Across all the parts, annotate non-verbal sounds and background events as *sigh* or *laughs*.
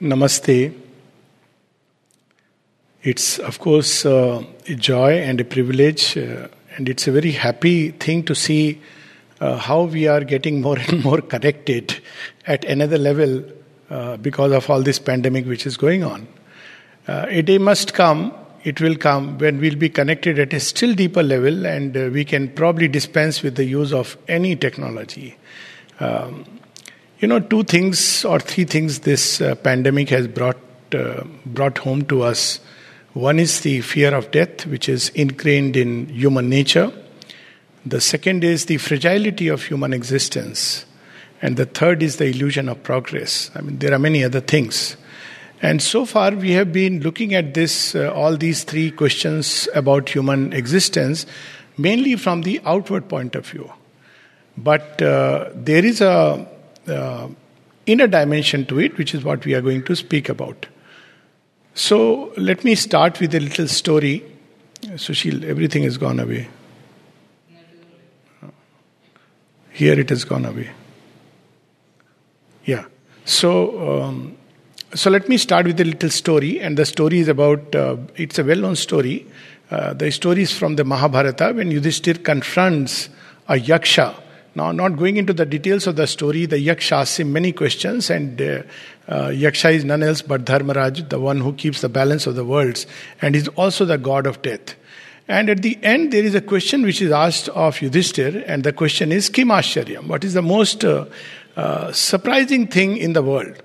Namaste. It's, of course, uh, a joy and a privilege, uh, and it's a very happy thing to see uh, how we are getting more and *laughs* more connected at another level uh, because of all this pandemic which is going on. Uh, a day must come, it will come when we'll be connected at a still deeper level, and uh, we can probably dispense with the use of any technology. Um, you know, two things or three things this pandemic has brought brought home to us one is the fear of death, which is ingrained in human nature. The second is the fragility of human existence. And the third is the illusion of progress. I mean, there are many other things. And so far, we have been looking at this, uh, all these three questions about human existence, mainly from the outward point of view. But uh, there is a uh, inner dimension to it, which is what we are going to speak about. So let me start with a little story. Sushil, everything has gone away. Here it has gone away. Yeah. So, um, so let me start with a little story, and the story is about. Uh, it's a well-known story. Uh, the story is from the Mahabharata when Yudhishthir confronts a yaksha now, not going into the details of the story, the Yaksha asks him many questions, and uh, uh, Yaksha is none else but Dharmaraj, the one who keeps the balance of the worlds, and is also the god of death. And at the end, there is a question which is asked of Yudhishthir, and the question is Kim Asharyam? What is the most uh, uh, surprising thing in the world?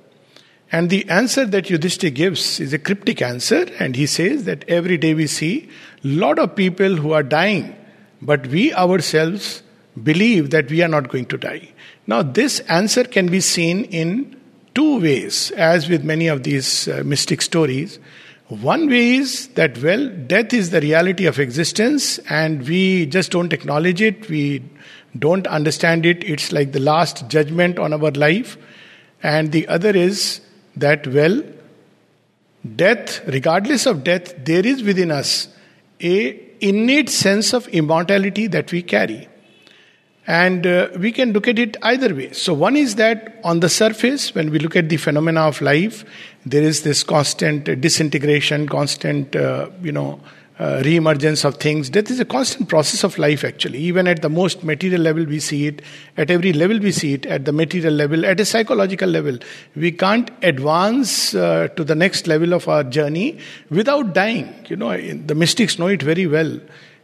And the answer that Yudhishthir gives is a cryptic answer, and he says that every day we see lot of people who are dying, but we ourselves believe that we are not going to die. Now, this answer can be seen in two ways, as with many of these uh, mystic stories. One way is that, well, death is the reality of existence and we just don't acknowledge it, we don't understand it, it's like the last judgment on our life. And the other is that, well, death, regardless of death, there is within us a innate sense of immortality that we carry. And uh, we can look at it either way. So, one is that on the surface, when we look at the phenomena of life, there is this constant disintegration, constant, uh, you know, uh, re-emergence of things. Death is a constant process of life, actually. Even at the most material level, we see it. At every level, we see it. At the material level, at a psychological level, we can't advance uh, to the next level of our journey without dying. You know, the mystics know it very well.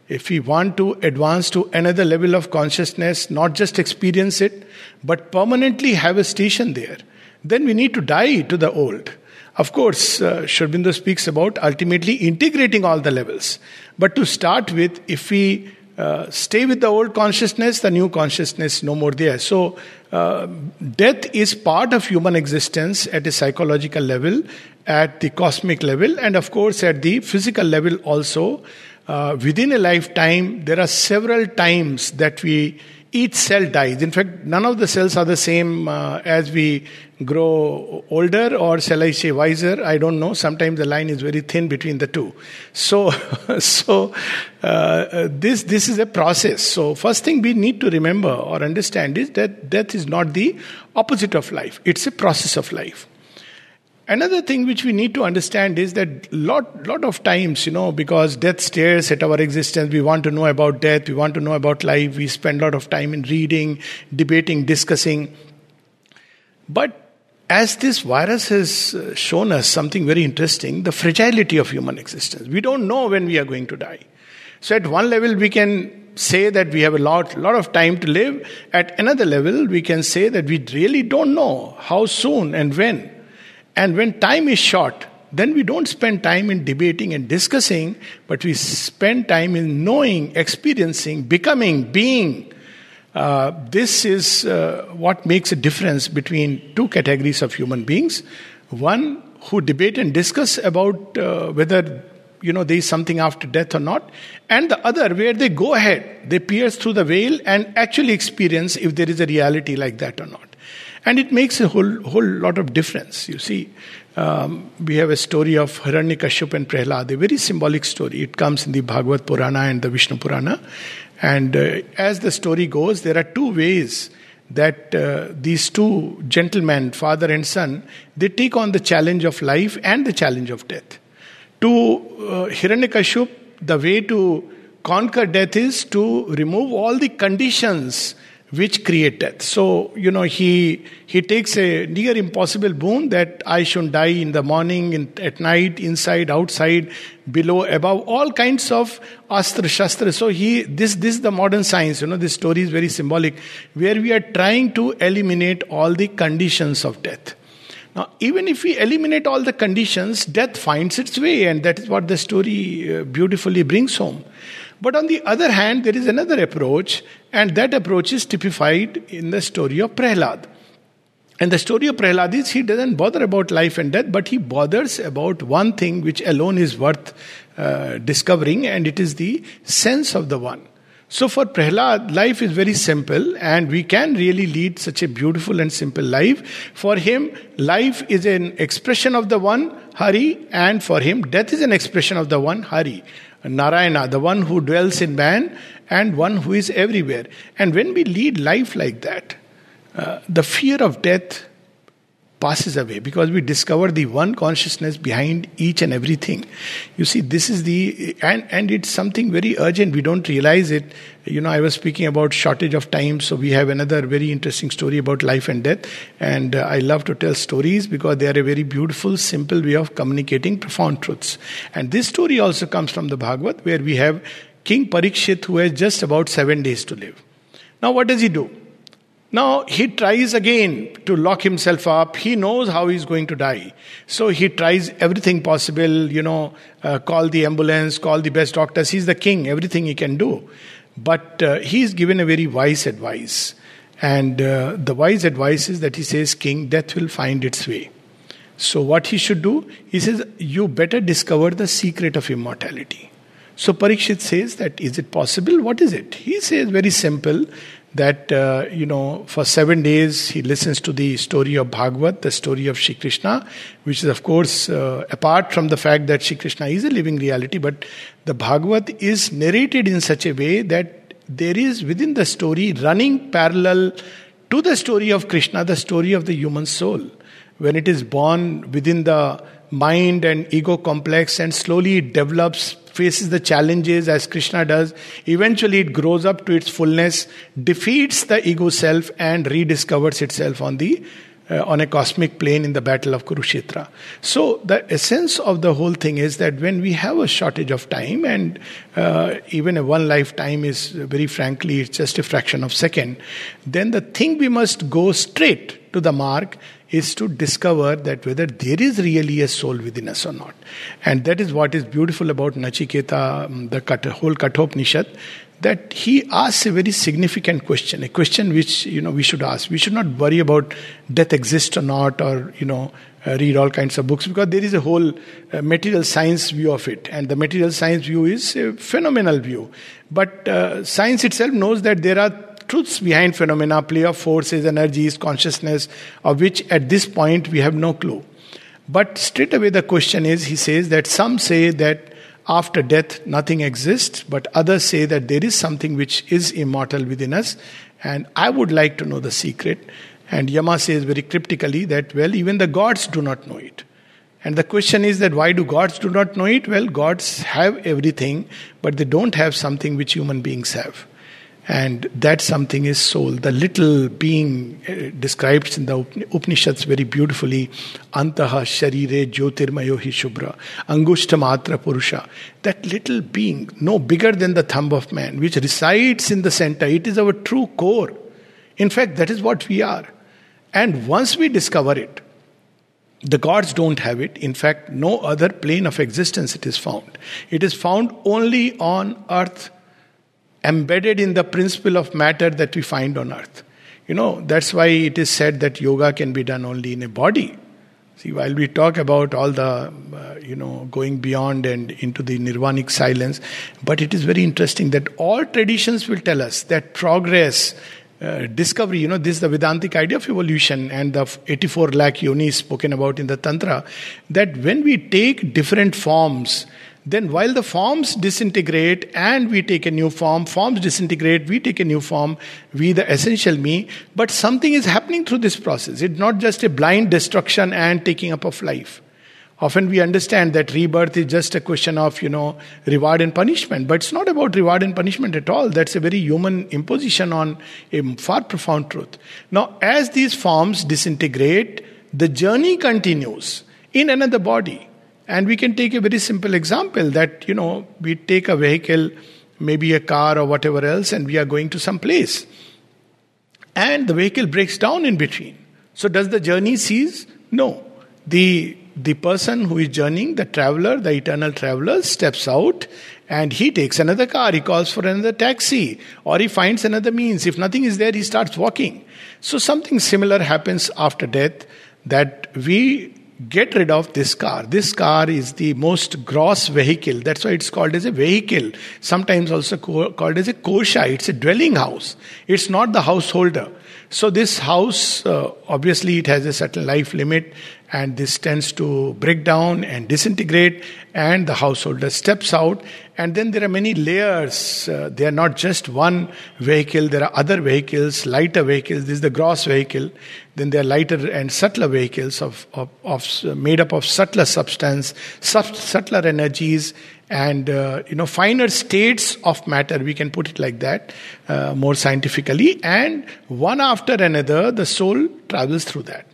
If we want to advance to another level of consciousness, not just experience it, but permanently have a station there, then we need to die to the old. Of course, uh, Sri Aurobindo speaks about ultimately integrating all the levels. But to start with, if we uh, stay with the old consciousness, the new consciousness no more there. So, uh, death is part of human existence at a psychological level, at the cosmic level, and of course at the physical level also uh, within a lifetime, there are several times that we each cell dies. In fact, none of the cells are the same uh, as we grow older, or shall I say wiser? I don't know. Sometimes the line is very thin between the two. So, *laughs* so uh, this this is a process. So, first thing we need to remember or understand is that death is not the opposite of life. It's a process of life. Another thing which we need to understand is that lot lot of times, you know, because death stares at our existence, we want to know about death, we want to know about life, we spend a lot of time in reading, debating, discussing. But as this virus has uh, shown us something very interesting, the fragility of human existence. We don't know when we are going to die. So at one level we can say that we have a lot, lot of time to live. At another level, we can say that we really don't know how soon and when. And when time is short, then we don't spend time in debating and discussing, but we spend time in knowing, experiencing, becoming, being. Uh, this is uh, what makes a difference between two categories of human beings. One who debate and discuss about uh, whether you know there is something after death or not, and the other where they go ahead, they pierce through the veil and actually experience if there is a reality like that or not. And it makes a whole, whole lot of difference. You see, um, we have a story of Hiranyakashipu and Prahlad, a very symbolic story. It comes in the Bhagavad Purana and the Vishnu Purana. And uh, as the story goes, there are two ways that uh, these two gentlemen, father and son, they take on the challenge of life and the challenge of death. To uh, Hiranyakashipu, the way to conquer death is to remove all the conditions which create death. So, you know, he he takes a near impossible boon that I should die in the morning, in, at night, inside, outside, below, above, all kinds of astra shastra. So he this this is the modern science, you know, this story is very symbolic, where we are trying to eliminate all the conditions of death. Now, even if we eliminate all the conditions, death finds its way, and that is what the story uh, beautifully brings home. But on the other hand, there is another approach, and that approach is typified in the story of Prahlad. And the story of Prahlad is he doesn't bother about life and death, but he bothers about one thing which alone is worth uh, discovering, and it is the sense of the one. So for Prahlad, life is very simple, and we can really lead such a beautiful and simple life. For him, life is an expression of the one, Hari, and for him, death is an expression of the one, Hari. Narayana, the one who dwells in man and one who is everywhere. And when we lead life like that, uh, the fear of death passes away because we discover the one consciousness behind each and everything. You see this is the and and it's something very urgent. We don't realize it. You know i was speaking about shortage of time so we have another very interesting story about life and death. And uh, i love to tell stories because they are a very beautiful simple way of communicating profound truths. And this story also comes from the bhagavad where we have king parikshit who has just about 7 days to live. Now what does he do now he tries again to lock himself up. He knows how he's going to die. So he tries everything possible, you know, uh, call the ambulance, call the best doctors. He's the king, everything he can do. But uh, he's given a very wise advice. And uh, the wise advice is that he says, King, death will find its way. So what he should do? He says, You better discover the secret of immortality. So Parikshit says that is it possible? What is it? He says very simple that uh, you know for seven days he listens to the story of Bhagavad, the story of Shri Krishna, which is of course uh, apart from the fact that Shri Krishna is a living reality, but the Bhagavad is narrated in such a way that there is within the story running parallel to the story of Krishna, the story of the human soul. When it is born within the mind and ego complex and slowly it develops faces the challenges as Krishna does. Eventually, it grows up to its fullness, defeats the ego self, and rediscovers itself on the uh, on a cosmic plane in the battle of Kurukshetra. So, the essence of the whole thing is that when we have a shortage of time, and uh, even a one lifetime is very frankly, it's just a fraction of second, then the thing we must go straight to the mark is to discover that whether there is really a soul within us or not. And that is what is beautiful about Nachiketa, um, the whole Kathopanishad, that he asks a very significant question, a question which you know we should ask. We should not worry about death exists or not, or you know uh, read all kinds of books because there is a whole uh, material science view of it, and the material science view is a phenomenal view. But uh, science itself knows that there are truths behind phenomena, play of forces, energies, consciousness, of which at this point we have no clue. But straight away the question is, he says that some say that after death nothing exists, but others say that there is something which is immortal within us, and I would like to know the secret. And Yama says very cryptically that, well, even the gods do not know it. And the question is that why do gods do not know it? Well, gods have everything, but they don't have something which human beings have. And that something is soul. The little being uh, described in the Upanishads very beautifully. Antaha sharire jyotirmayo hi shubra. Angushta matra purusha. That little being, no bigger than the thumb of man, which resides in the center. It is our true core. In fact, that is what we are. And once we discover it, the gods don't have it. In fact, no other plane of existence it is found. It is found only on earth embedded in the principle of matter that we find on earth. You know, that's why it is said that yoga can be done only in a body. See, while we talk about all the, uh, you know, going beyond and into the nirvanic silence, but it is very interesting that all traditions will tell us that progress, uh, discovery, you know, this is the Vedantic idea of evolution and the 84 lakh yonis spoken about in the Tantra, that when we take different forms, then while the forms disintegrate and we take a new form, forms disintegrate, we take a new form, we the essential me, but something is happening through this process. It's not just a blind destruction and taking up of life. Often we understand that rebirth is just a question of, you know, reward and punishment, but it's not about reward and punishment at all. That's a very human imposition on a far profound truth. Now, as these forms disintegrate, the journey continues in another body. And we can take a very simple example that, you know, we take a vehicle, maybe a car or whatever else, and we are going to some place. And the vehicle breaks down in between. So, does the journey cease? No. The the person who is journeying, the traveler, the eternal traveler, steps out and he takes another car, he calls for another taxi, or he finds another means. If nothing is there, he starts walking. So, something similar happens after death that we get rid of this car. This car is the most gross vehicle. That's why it's called as a vehicle. Sometimes also called as a kosha. It's a dwelling house. It's not the householder. So this house, uh, obviously, it has a certain life limit, and this tends to break down and disintegrate, and the householder steps out. And then there are many layers. Uh, they are not just one vehicle. There are other vehicles, lighter vehicles. This is the gross vehicle. Then there are lighter and subtler vehicles of, of, of made up of subtler substance, sub, subtler energies, and uh, you know finer states of matter we can put it like that uh, more scientifically and one after another the soul travels through that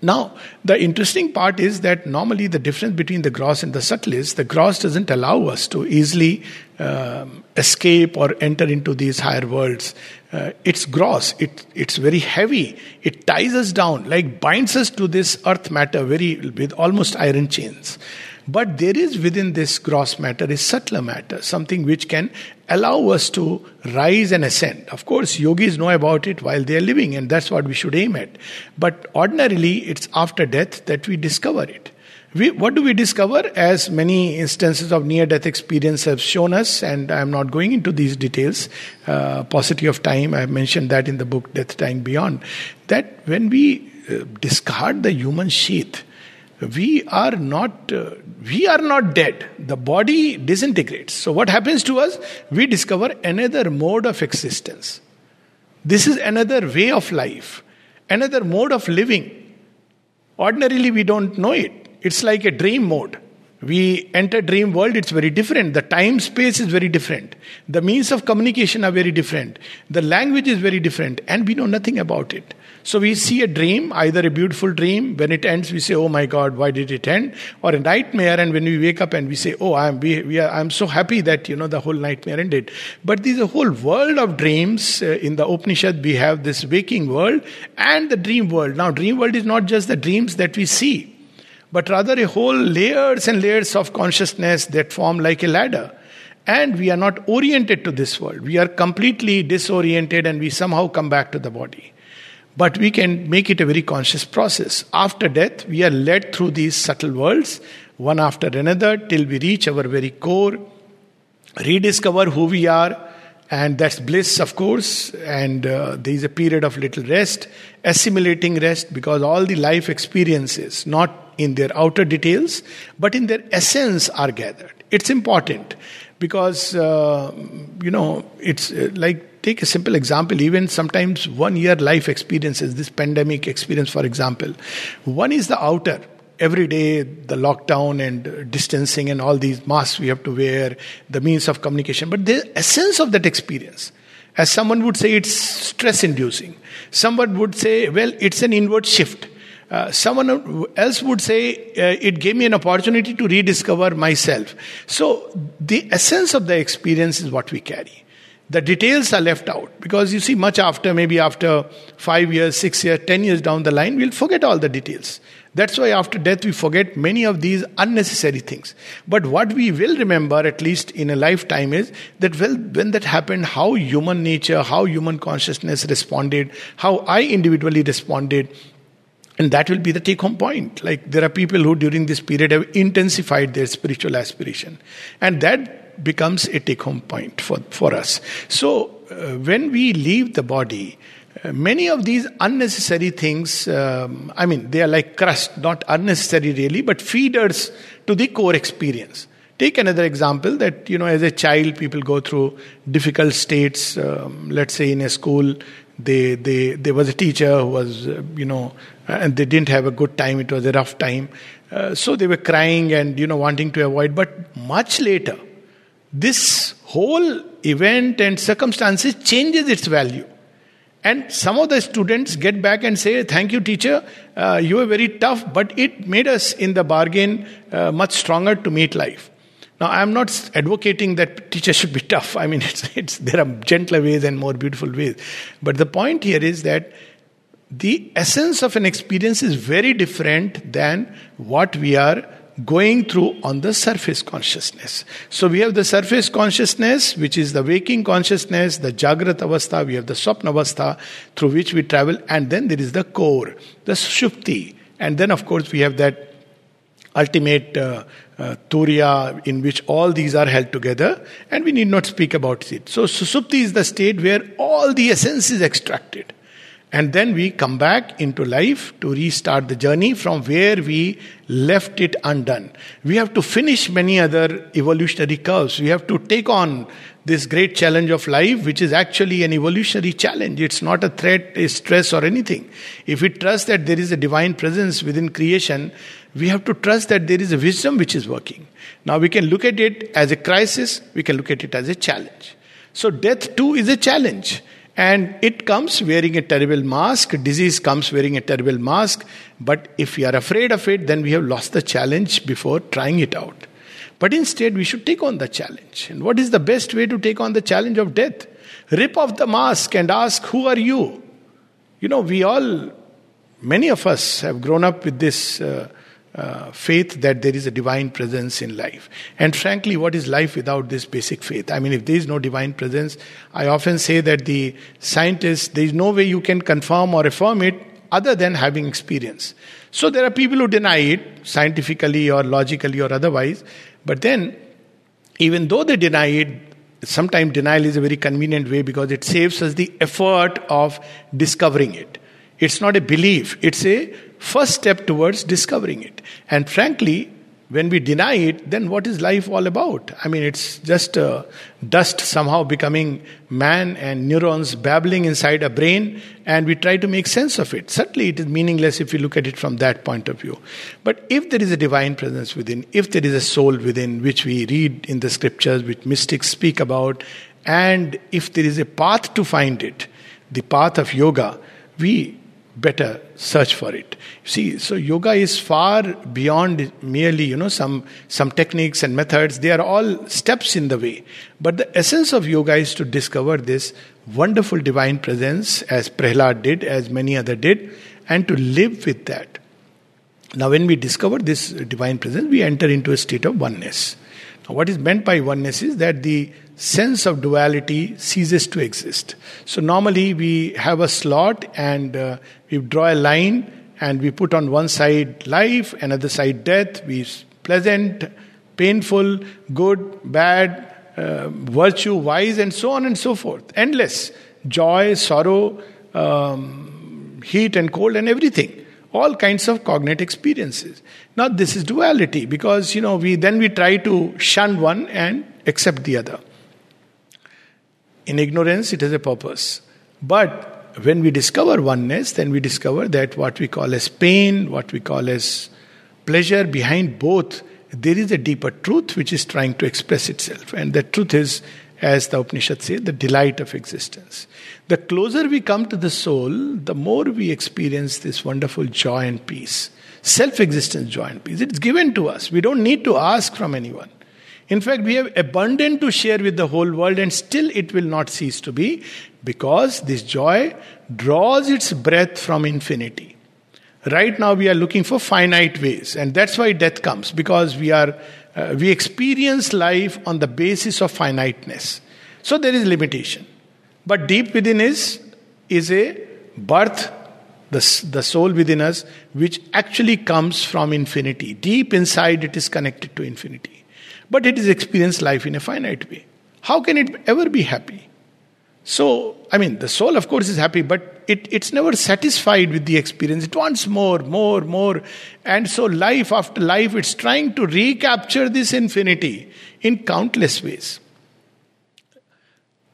now the interesting part is that normally the difference between the gross and the subtle is the gross doesn't allow us to easily um, escape or enter into these higher worlds. Uh, it's gross. It, it's very heavy. It ties us down like binds us to this earth matter very with almost iron chains. But there is within this gross matter a subtler matter, something which can allow us to rise and ascend. Of course, yogis know about it while they are living, and that's what we should aim at. But ordinarily, it's after death that we discover it. We, what do we discover? As many instances of near death experience have shown us, and I'm not going into these details, uh, paucity of time, I have mentioned that in the book Death Dying Beyond, that when we uh, discard the human sheath, we are not uh, we are not dead. The body disintegrates. So what happens to us? We discover another mode of existence. This is another way of life another mode of living. Ordinarily we don't know it. It's like a dream mode. We enter dream world it's very different. The time space is very different. The means of communication are very different. The language is very different. And we know nothing about it so we see a dream, either a beautiful dream. When it ends, we say, "Oh my God, why did it end?" Or a nightmare, and when we wake up and we say, "Oh, I'm we, we are, I'm so happy that you know the whole nightmare ended." But there's a whole world of dreams. Uh, in the Upanishad, we have this waking world and the dream world. Now, dream world is not just the dreams that we see, but rather a whole layers and layers of consciousness that form like a ladder and we are not oriented to this world. We are completely disoriented and we somehow come back to the body. But we can make it a very conscious process. After death, we are led through these subtle worlds, one after another, till we reach our very core, rediscover who we are, and that's bliss, of course. And uh, there is a period of little rest, assimilating rest, because all the life experiences, not in their outer details, but in their essence, are gathered. It's important because, uh, you know, it's uh, like take a simple example, even sometimes one year life experiences, this pandemic experience, for example. One is the outer, every day the lockdown and distancing and all these masks we have to wear, the means of communication. But the essence of that experience, as someone would say, it's stress inducing. Someone would say, well, it's an inward shift. Uh, someone else would say uh, it gave me an opportunity to rediscover myself. So, the essence of the experience is what we carry. The details are left out because you see, much after, maybe after five years, six years, ten years down the line, we'll forget all the details. That's why after death we forget many of these unnecessary things. But what we will remember, at least in a lifetime, is that well, when that happened, how human nature, how human consciousness responded, how I individually responded. And that will be the take home point. Like there are people who during this period have intensified their spiritual aspiration. And that becomes a take home point for, for us. So, uh, when we leave the body, uh, many of these unnecessary things, um, I mean, they are like crust, not unnecessary really, but feeders to the core experience. Take another example that, you know, as a child, people go through difficult states. Um, let's say in a school, they, they, there was a teacher who was, uh, you know, and they didn't have a good time. It was a rough time. Uh, so they were crying and, you know, wanting to avoid. But much later, this whole event and circumstances changes its value. And some of the students get back and say, Thank you, teacher. Uh, you were very tough, but it made us in the bargain uh, much stronger to meet life. Now, I'm not advocating that teachers should be tough. I mean, *laughs* it's, it's, there are gentler ways and more beautiful ways. But the point here is that the essence of an experience is very different than what we are going through on the surface consciousness. So we have the surface consciousness, which is the waking consciousness, the Jagrat Avastha, we have the Swapna Avastha through which we travel, and then there is the core, the Sushupti. And then, of course, we have that ultimate uh, uh, Turiya in which all these are held together, and we need not speak about it. So, Sushupti is the state where all the essence is extracted. And then we come back into life to restart the journey from where we left it undone. We have to finish many other evolutionary curves. We have to take on this great challenge of life, which is actually an evolutionary challenge. It's not a threat, a stress, or anything. If we trust that there is a divine presence within creation, we have to trust that there is a wisdom which is working. Now we can look at it as a crisis, we can look at it as a challenge. So, death too is a challenge. And it comes wearing a terrible mask. Disease comes wearing a terrible mask. But if we are afraid of it, then we have lost the challenge before trying it out. But instead, we should take on the challenge. And what is the best way to take on the challenge of death? Rip off the mask and ask, Who are you? You know, we all, many of us have grown up with this. Uh, uh, faith that there is a divine presence in life. And frankly, what is life without this basic faith? I mean, if there is no divine presence, I often say that the scientists, there is no way you can confirm or affirm it other than having experience. So there are people who deny it scientifically or logically or otherwise, but then even though they deny it, sometimes denial is a very convenient way because it saves us the effort of discovering it. It's not a belief, it's a first step towards discovering it. And frankly, when we deny it, then what is life all about? I mean, it's just uh, dust somehow becoming man and neurons babbling inside a brain, and we try to make sense of it. Certainly, it is meaningless if you look at it from that point of view. But if there is a divine presence within, if there is a soul within, which we read in the scriptures, which mystics speak about, and if there is a path to find it, the path of yoga, we better search for it. See so yoga is far beyond merely you know some some techniques and methods. They are all steps in the way. But the essence of yoga is to discover this wonderful divine presence as prahlad did as many other did and to live with that. Now when we discover this divine presence we enter into a state of oneness. Now what is meant by oneness is that the sense of duality ceases to exist. So, normally we have a slot and uh, we draw a line and we put on one side life, another side death, we pleasant, painful, good, bad, uh, virtue, wise, and so on and so forth. Endless. Joy, sorrow, um, heat and cold, and everything. All kinds of cognate experiences. Now, this is duality because you know we then we try to shun one and accept the other. In ignorance, it has a purpose. But when we discover oneness, then we discover that what we call as pain, what we call as pleasure, behind both, there is a deeper truth which is trying to express itself. And that truth is, as the Upanishad say, the delight of existence. The closer we come to the soul, the more we experience this wonderful joy and peace. Self existence, joy and peace. It's given to us. We don't need to ask from anyone. In fact, we have abundant to share with the whole world, and still it will not cease to be because this joy draws its breath from infinity. Right now, we are looking for finite ways, and that's why death comes because we are uh, we experience life on the basis of finiteness. So there is limitation, but deep within is is a birth the, the soul within us, which actually comes from infinity. Deep inside, it is connected to infinity but it is experienced life in a finite way. How can it ever be happy? So, I mean, the soul, of course, is happy, but it, it's never satisfied with the experience. It wants more, more, more. And so, life after life, it's trying to recapture this infinity in countless ways.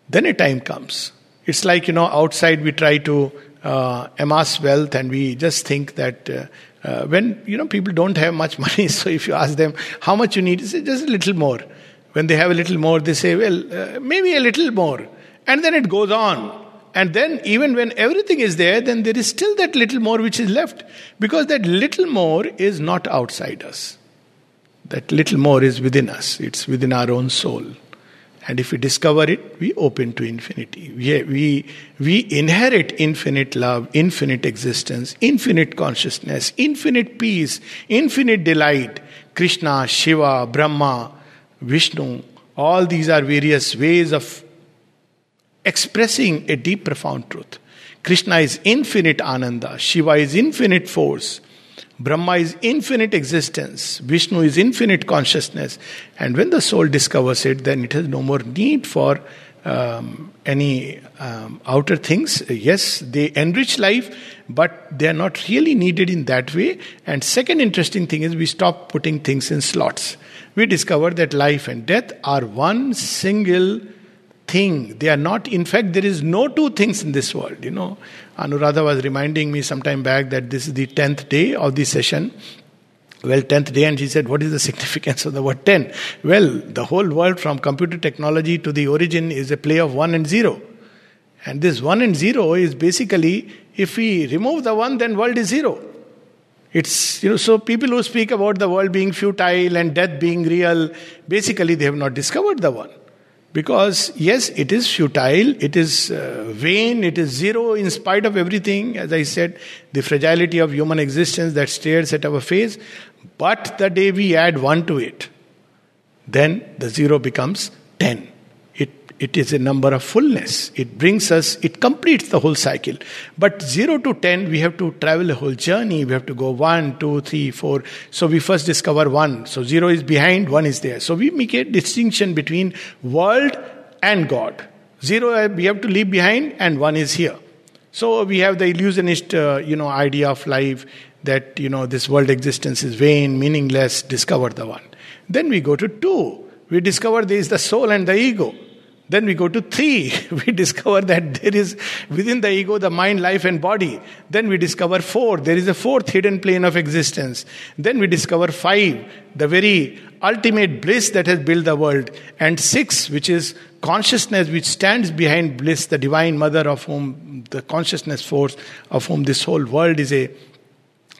Then a time comes. It's like, you know, outside we try to uh, amass wealth and we just think that uh, uh, when, you know, people don't have much *laughs* money, so if you ask them how much you need, they say just a little more. When they have a little more, they say, well, uh, maybe a little more. And then it goes on. And then, even when everything is there, then there is still that little more which is left. Because that little more is not outside us. That little more is within us, it's within our own soul. And if we discover it, we open to infinity. We, we, we inherit infinite love, infinite existence, infinite consciousness, infinite peace, infinite delight. Krishna, Shiva, Brahma, Vishnu, all these are various ways of expressing a deep, profound truth. Krishna is infinite ananda, Shiva is infinite force, Brahma is infinite existence, Vishnu is infinite consciousness. And when the soul discovers it, then it has no more need for um, any um, outer things. Yes, they enrich life, but they are not really needed in that way. And second interesting thing is we stop putting things in slots. We discover that life and death are one single thing. They are not, in fact, there is no two things in this world. You know, Anuradha was reminding me some time back that this is the 10th day of the session. Well, 10th day, and she said, What is the *laughs* significance of the word 10? Well, the whole world from computer technology to the origin is a play of 1 and 0. And this 1 and 0 is basically, if we remove the 1, then world is 0. It's, you know, so people who speak about the world being futile and death being real, basically they have not discovered the 1. Because, yes, it is futile, it is uh, vain, it is zero in spite of everything, as I said, the fragility of human existence that stares at our face. But the day we add one to it, then the zero becomes 10. It is a number of fullness. It brings us, it completes the whole cycle. But 0 to 10, we have to travel a whole journey. We have to go 1, 2, 3, 4. So we first discover 1. So 0 is behind, 1 is there. So we make a distinction between world and God. 0 uh, we have to leave behind, and 1 is here. So we have the illusionist, uh, you know, idea of life that, you know, this world existence is vain, meaningless, discover the 1. Then we go to 2. We discover there is the soul and the ego. Then we go to three. *laughs* We discover that there is within the ego the mind, life, and body. Then we discover four. There is a fourth hidden plane of existence. Then we discover five, the very ultimate bliss that has built the world. And six, which is consciousness which stands behind bliss, the divine mother of whom the consciousness force of whom this whole world is a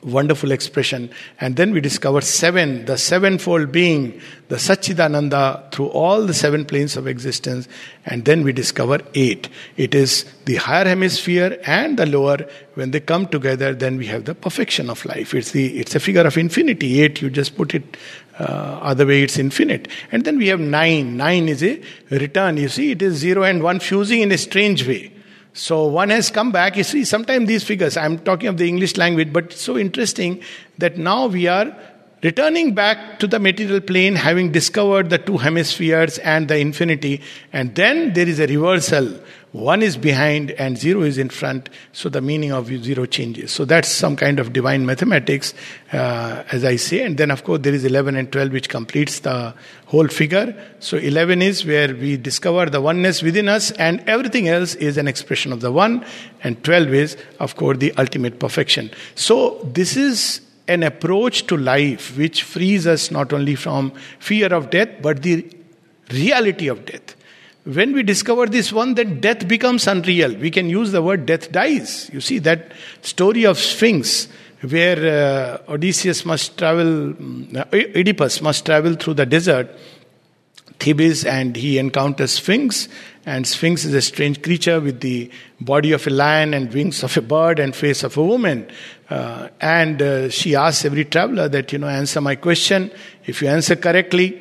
wonderful expression. And then we discover seven, the sevenfold being, the Satchidananda through all the seven planes of existence. And then we discover eight. It is the higher hemisphere and the lower. When they come together, then we have the perfection of life. It's the it's a figure of infinity. Eight, you just put it uh, other way, it's infinite. And then we have nine. Nine is a return. You see, it is zero and one fusing in a strange way. So one has come back. You see, sometimes these figures, I'm talking of the English language, but so interesting that now we are returning back to the material plane, having discovered the two hemispheres and the infinity, and then there is a reversal one is behind and zero is in front, so the meaning of zero changes. So that's some kind of divine mathematics, uh, as I say. And then, of course, there is 11 and 12, which completes the whole figure. So 11 is where we discover the oneness within us, and everything else is an expression of the one. And 12 is, of course, the ultimate perfection. So this is an approach to life which frees us not only from fear of death, but the reality of death. When we discover this one, then death becomes unreal. We can use the word death dies. You see, that story of Sphinx, where uh, Odysseus must travel, uh, Oedipus must travel through the desert, Thebes, and he encounters Sphinx. And Sphinx is a strange creature with the body of a lion and wings of a bird and face of a woman. Uh, and uh, she asks every traveler that, you know, answer my question. If you answer correctly,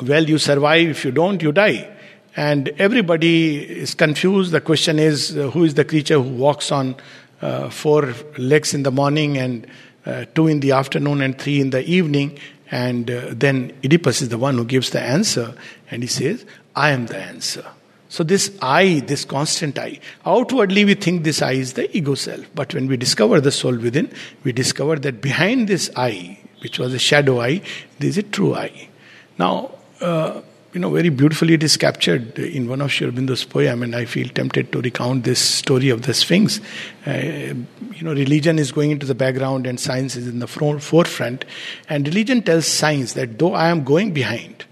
well, you survive. If you don't, you die and everybody is confused. The question is uh, who is the creature who walks on uh, four legs in the morning and uh, two in the afternoon and three in the evening? And uh, then Oedipus is the one who gives the answer, and he says, I am the answer. So, this I, this constant I, outwardly we think this I is the ego self. But when we discover the soul within, we discover that behind this I, which was a shadow I, there is a true I. Now, uh, you know, very beautifully it is captured in one of Sri Aurobindo's poem, and I feel tempted to recount this story of the Sphinx. Uh, you know, religion is going into the background and science is in the front, forefront. And religion tells science that though I am going behind,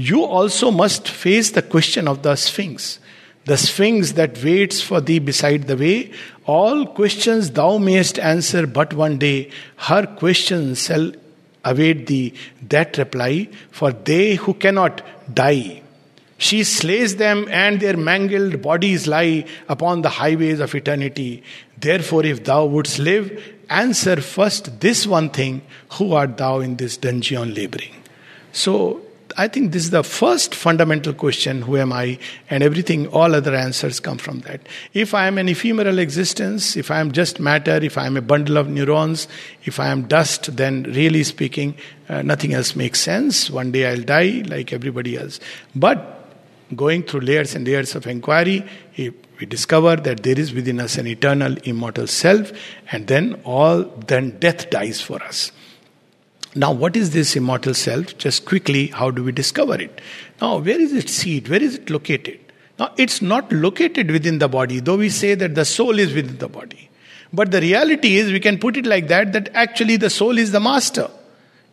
you also must face the question of the Sphinx. The Sphinx that waits for thee beside the way. All questions thou mayest answer but one day. Her questions shall await thee that reply, for they who cannot die. She slays them, and their mangled bodies lie upon the highways of eternity. Therefore, if thou wouldst live, answer first this one thing Who art thou in this dungeon laboring? So, I think this is the first fundamental question who am I? And everything, all other answers come from that. If I am an ephemeral existence, if I am just matter, if I am a bundle of neurons, if I am dust, then really speaking, uh, nothing else makes sense. One day I'll die like everybody else. But going through layers and layers of inquiry, we discover that there is within us an eternal, immortal self, and then all, then death dies for us. Now, what is this immortal self? Just quickly, how do we discover it? Now, where is its seat? Where is it located? Now, it's not located within the body, though we say that the soul is within the body. But the reality is, we can put it like that, that actually the soul is the master.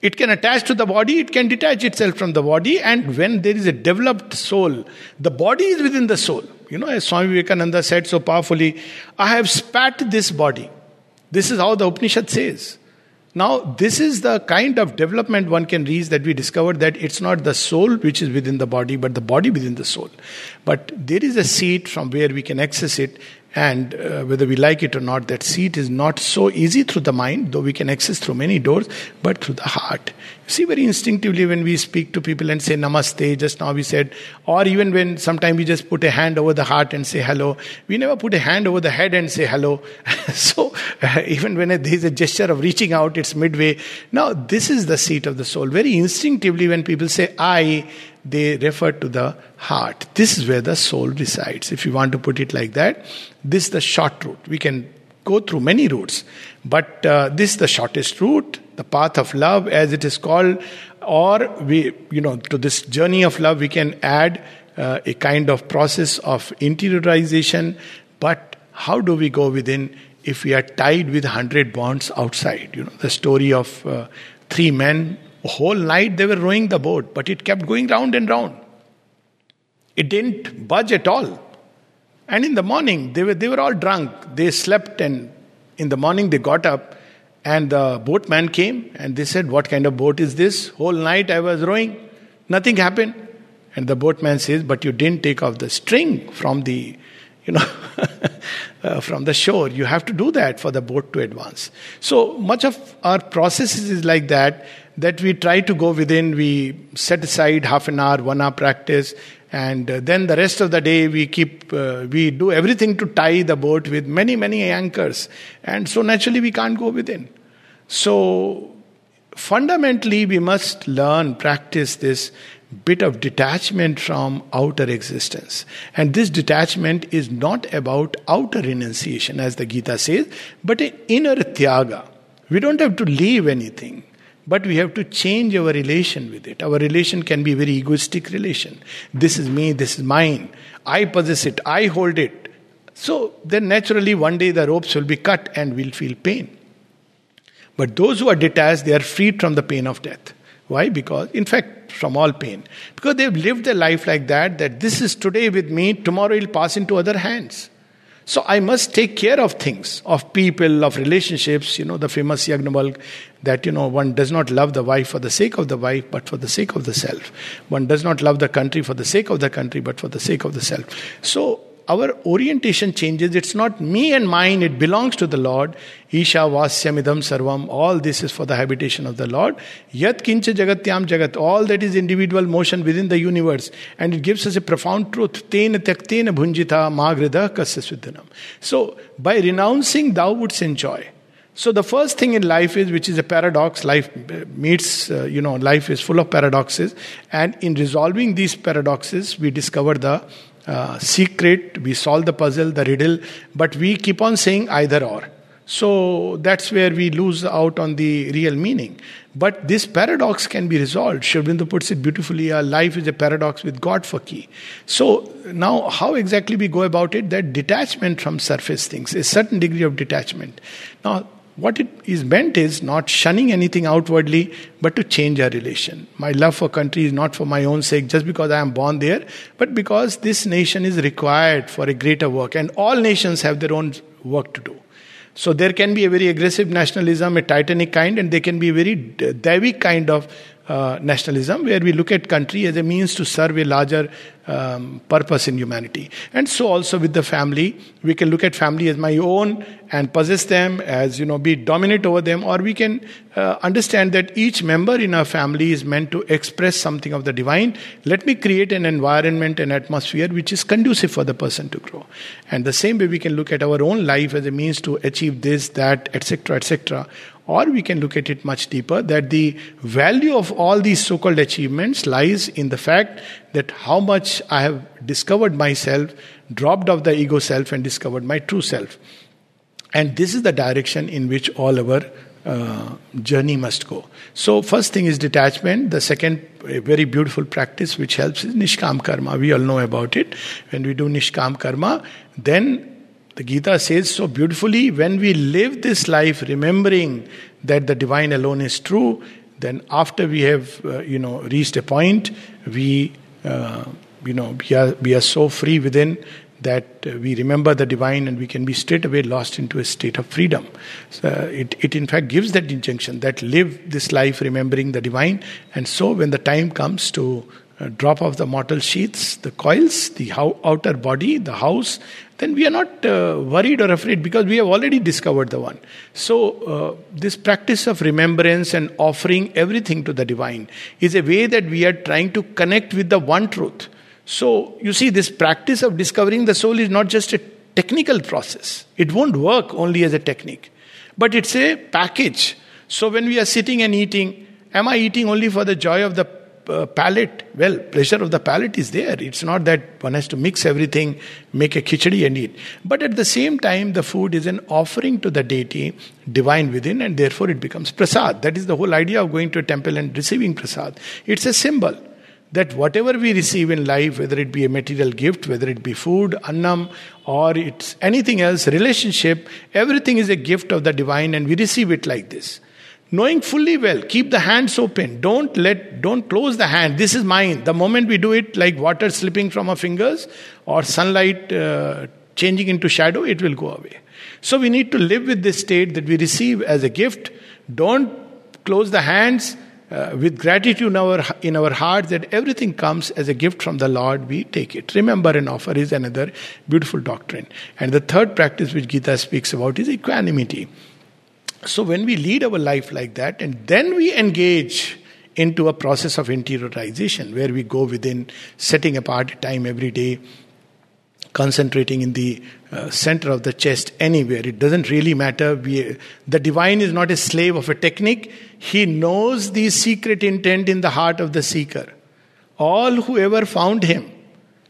It can attach to the body, it can detach itself from the body, and when there is a developed soul, the body is within the soul. You know, as Swami Vivekananda said so powerfully, I have spat this body. This is how the Upanishad says. Now, this is the kind of development one can reach that we discovered that it's not the soul which is within the body, but the body within the soul. But there is a seat from where we can access it, and uh, whether we like it or not, that seat is not so easy through the mind, though we can access through many doors, but through the heart. See, very instinctively when we speak to people and say namaste, just now we said, or even when sometimes we just put a hand over the heart and say hello, we never put a hand over the head and say hello. *laughs* so *laughs* even when there is a gesture of reaching out, it's midway. Now, this is the seat of the soul. Very instinctively, when people say I, they refer to the heart. This is where the soul resides. If you want to put it like that, this is the short route. We can go through many routes, but uh, this is the shortest route, the path of love, as it is called. Or we, you know, to this journey of love, we can add uh, a kind of process of interiorization. But how do we go within if we are tied with hundred bonds outside? You know, the story of uh, three men whole night they were rowing the boat, but it kept going round and round. It didn't budge at all. And in the morning, they were, they were all drunk. They slept, and in the morning, they got up, and the boatman came, and they said, What kind of boat is this? Whole night I was rowing, nothing happened. And the boatman says, But you didn't take off the string from the, you know, *laughs* uh, from the shore. You have to do that for the boat to advance. So much of our processes is like that that we try to go within, we set aside half an hour, one hour practice, and uh, then the rest of the day we keep, uh, we do everything to tie the boat with many, many anchors. And so naturally we can't go within. So fundamentally we must learn, practice this bit of detachment from outer existence. And this detachment is not about outer renunciation, as the Gita says, but an inner tyaga. We don't have to leave anything. But we have to change our relation with it. Our relation can be very egoistic relation. This is me, this is mine. I possess it, I hold it. So then naturally one day the ropes will be cut and we'll feel pain. But those who are detached, they are freed from the pain of death. Why? Because, in fact, from all pain. Because they've lived a life like that, that this is today with me, tomorrow it'll pass into other hands. So I must take care of things, of people, of relationships. You know, the famous Yagnavalk that, you know, one does not love the wife for the sake of the wife, but for the sake of the self. One does not love the country for the sake of the country, but for the sake of the self. So our orientation changes. It's not me and mine, it belongs to the Lord. Isha vasyamidam sarvam. All this is for the habitation of the Lord. Yat kincha jagatyam jagat. All that is individual motion within the universe. And it gives us a profound truth. Tena tyaktena bhunjita magrida kasya So, by renouncing, thou wouldst enjoy. So the first thing in life is, which is a paradox, life meets, uh, you know, life is full of paradoxes. And in resolving these paradoxes, we discover the uh, secret, we solve the puzzle, the riddle, but we keep on saying either or. So that's where we lose out on the real meaning. But this paradox can be resolved. Sri puts it beautifully our life is a paradox with God for key. So now, how exactly we go about it? That detachment from surface things, a certain degree of detachment. Now, what it is meant is not shunning anything outwardly, but to change our relation. My love for country is not for my own sake, just because I am born there, but because this nation is required for a greater work, and all nations have their own work to do. So there can be a very aggressive nationalism, a titanic kind, and there can be a very Daivic kind of uh, nationalism, where we look at country as a means to serve a larger um, purpose in humanity. And so also with the family, we can look at family as my own and possess them as, you know, be dominant over them, or we can uh, understand that each member in our family is meant to express something of the divine. Let me create an environment, an atmosphere which is conducive for the person to grow. And the same way we can look at our own life as a means to achieve this, that, etc., etc or we can look at it much deeper that the value of all these so called achievements lies in the fact that how much I have discovered myself, dropped off the ego self, and discovered my true self. And this is the direction in which all our uh, journey must go. So, first thing is detachment. The second, very beautiful practice which helps is Nishkam Karma. We all know about it. When we do Nishkam Karma, then the Gita says so beautifully when we live this life remembering that the divine alone is true, then after we have uh, you know reached a point, we uh, you know we are, we are so free within that uh, we remember the divine and we can be straight away lost into a state of freedom. So it, it in fact gives that injunction that live this life remembering the divine, and so when the time comes to uh, drop off the mortal sheaths, the coils, the outer body, the house, then we are not uh, worried or afraid because we have already discovered the one. So, uh, this practice of remembrance and offering everything to the divine is a way that we are trying to connect with the one truth. So, you see, this practice of discovering the soul is not just a technical process, it won't work only as a technique, but it's a package. So, when we are sitting and eating, am I eating only for the joy of the uh, palate, well, pleasure of the palate is there. It's not that one has to mix everything, make a khichdi and eat. But at the same time, the food is an offering to the deity, divine within, and therefore it becomes prasad. That is the whole idea of going to a temple and receiving prasad. It's a symbol that whatever we receive in life, whether it be a material gift, whether it be food, annam, or it's anything else, relationship, everything is a gift of the divine, and we receive it like this knowing fully well keep the hands open. Don't let don't close the hand. This is mine. The moment we do it like water slipping from our fingers or sunlight uh, changing into shadow it will go away. So we need to live with this state that we receive as a gift. Don't close the hands uh, with gratitude in our in our heart that everything comes as a gift from the lord. We take it. Remember and offer is another beautiful doctrine. And the third practice which gita speaks about is equanimity so, when we lead our life like that, and then we engage into a process of interiorization where we go within, setting apart time every day, concentrating in the uh, center of the chest anywhere. It doesn't really matter. We, the divine is not a slave of a technique, he knows the secret intent in the heart of the seeker. All who ever found him,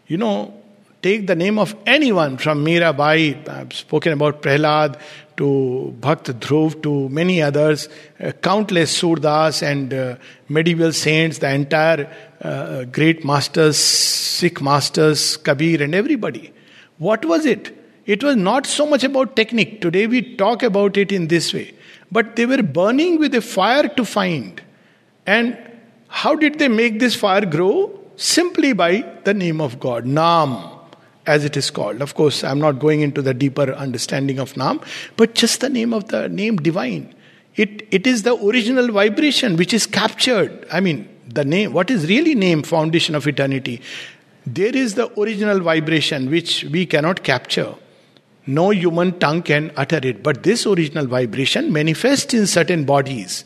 you know, take the name of anyone from Mirabai, I've spoken about Prahlad, to Bhakt Dhruv, to many others, uh, countless Surdas and uh, medieval saints, the entire uh, great masters, Sikh masters, Kabir, and everybody. What was it? It was not so much about technique. Today we talk about it in this way. But they were burning with a fire to find. And how did they make this fire grow? Simply by the name of God, Nam as it is called. Of course, I'm not going into the deeper understanding of Nam, but just the name of the name divine. It, it is the original vibration which is captured. I mean, the name, what is really name, foundation of eternity? There is the original vibration which we cannot capture. No human tongue can utter it. But this original vibration manifests in certain bodies,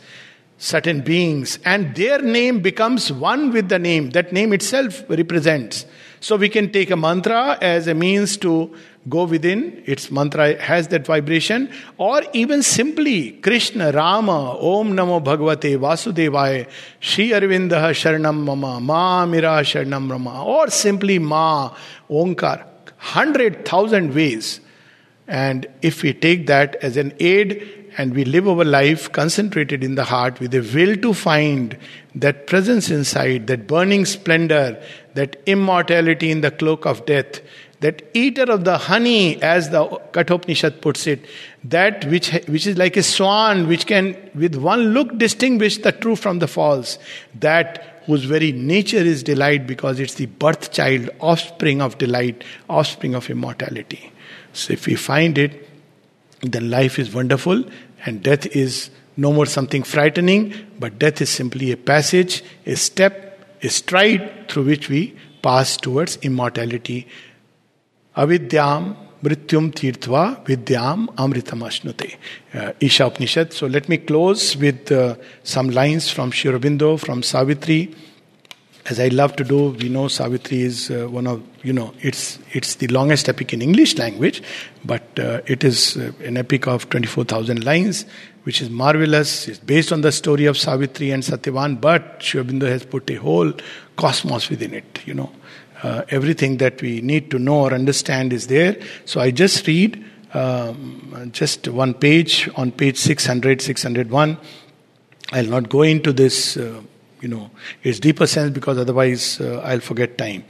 certain beings, and their name becomes one with the name. That name itself represents. So we can take a mantra as a means to go within, its mantra has that vibration, or even simply Krishna, Rama, Om Namo Bhagavate Vasudevaya, Sri Arvindaha Sharanam Mama, Ma Mira Sharanam Rama, or simply Ma, Onkar. Hundred thousand ways. And if we take that as an aid and we live our life concentrated in the heart with a will to find that presence inside, that burning splendor, that immortality in the cloak of death, that eater of the honey, as the Kathopanishad puts it, that which, which is like a swan, which can with one look distinguish the true from the false, that whose very nature is delight because it's the birth child, offspring of delight, offspring of immortality. So if we find it, then life is wonderful and death is no more something frightening, but death is simply a passage, a step, a stride through which we pass towards immortality. Avidyam mrityum tirtva vidyam amritam ashnute. Uh, Isha Upanishad. So let me close with uh, some lines from Sri Aurobindo, from Savitri as I love to do, we know Savitri is uh, one of you know it's it's the longest epic in English language, but uh, it is uh, an epic of twenty four thousand lines, which is marvelous. It's based on the story of Savitri and Satyavan, but Sri Aurobindo has put a whole cosmos within it. You know, uh, everything that we need to know or understand is there. So I just read um, just one page on page 600, 601. I'll not go into this uh, you know, its deeper sense because otherwise uh, I'll forget time.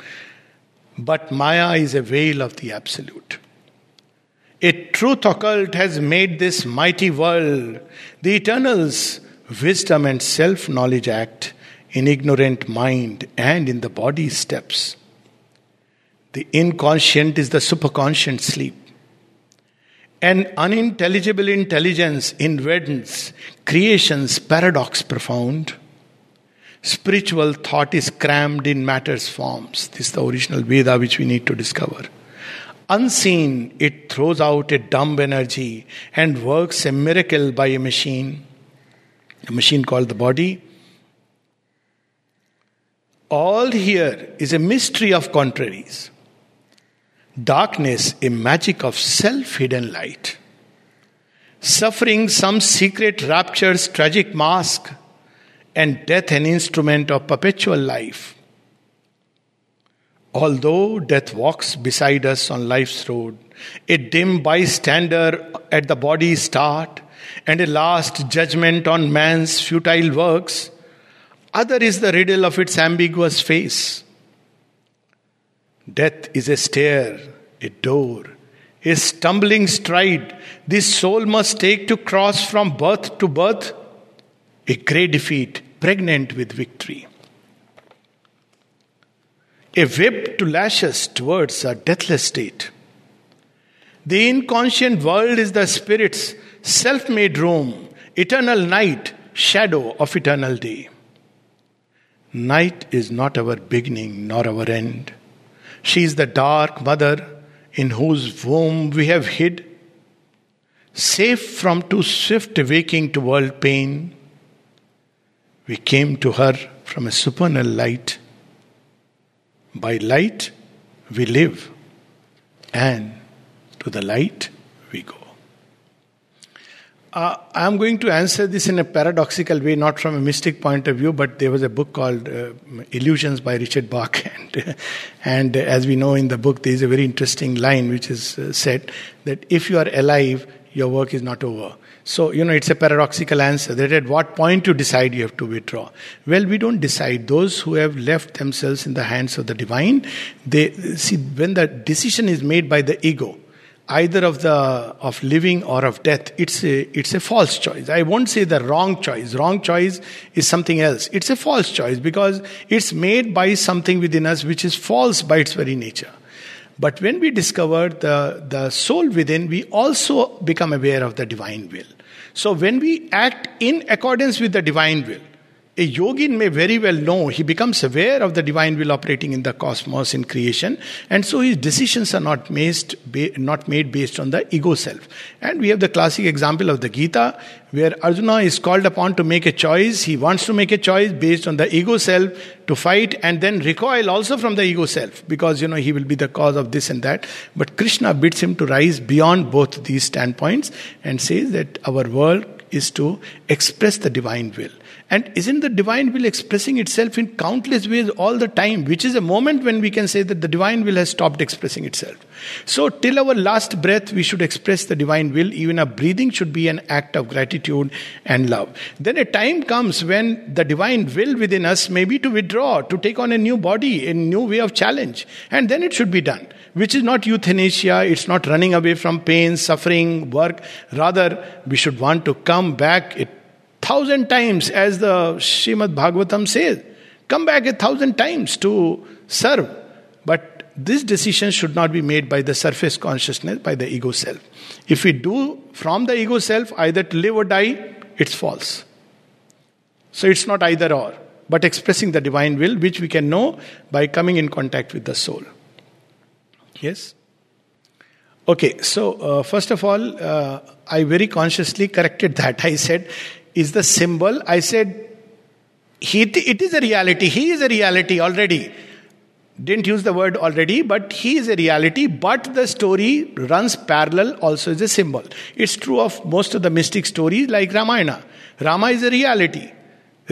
But Maya is a veil of the absolute. A truth occult has made this mighty world. The eternal's wisdom and self knowledge act in ignorant mind and in the body steps. The inconscient is the superconscient sleep. An unintelligible intelligence invents creation's paradox profound. Spiritual thought is crammed in matter's forms. This is the original Veda which we need to discover. Unseen, it throws out a dumb energy and works a miracle by a machine, a machine called the body. All here is a mystery of contraries. Darkness, a magic of self hidden light. Suffering, some secret rapture's tragic mask and death an instrument of perpetual life. Although death walks beside us on life's road, a dim bystander at the body's start, and a last judgment on man's futile works, other is the riddle of its ambiguous face. Death is a stair, a door, a stumbling stride this soul must take to cross from birth to birth a great defeat, pregnant with victory. A whip to lash us towards a deathless state. The inconscient world is the spirit's self made room, eternal night, shadow of eternal day. Night is not our beginning nor our end. She is the dark mother in whose womb we have hid, safe from too swift waking to world pain we came to her from a supernal light. By light, we live, and to the light, we go. Uh, I'm going to answer this in a paradoxical way, not from a mystic point of view, but there was a book called uh, Illusions by Richard Bach. *laughs* And, and as we know in the book, there is a very interesting line which is uh, said that if you are alive, your work is not over. So, you know, it's a paradoxical answer that at what point you decide you have to withdraw. Well, we don't decide. Those who have left themselves in the hands of the divine, they see when the decision is made by the ego, either of the of living or of death, it's a it's a false choice. I won't say the wrong choice. Wrong choice is something else. It's a false choice because it's made by something within us which is false by its very nature. But when we discover the, the soul within, we also become aware of the divine will. So when we act in accordance with the divine will, A yogin may very well know, he becomes aware of the divine will operating in the cosmos, in creation, and so his decisions are not made, not made based on the ego self. And we have the classic example of the Gita, where Arjuna is called upon to make a choice. He wants to make a choice based on the ego self to fight and then recoil also from the ego self because you know he will be the cause of this and that. But Krishna bids him to rise beyond both these standpoints and says that our world is to express the divine will. And isn't the divine will expressing itself in countless ways all the time, which is a moment when we can say that the divine will has stopped expressing itself. So, till our last breath, we should express the divine will. Even our breathing should be an act of gratitude and love. Then a time comes when the divine will within us may be to withdraw, to take on a new body, a new way of challenge. And then it should be done which is not euthanasia, it's not running away from pain, suffering, work. Rather, we should want to come back a thousand times, as the Srimad Bhagavatam says. Come back a thousand times to serve. But this decision should not be made by the surface consciousness, by the ego self. If we do from the ego self, either to live or die, it's false. So it's not either or, but expressing the divine will, which we can know by coming in contact with the soul. Yes? Okay, so uh, first of all, uh, I very consciously corrected that. *laughs* I said, is the symbol. I said, he, it is a reality. He is a reality already. Didn't use the word already, but he is a reality. But the story runs parallel also as a symbol. It's true of most of the mystic stories like Ramayana. Rama is a reality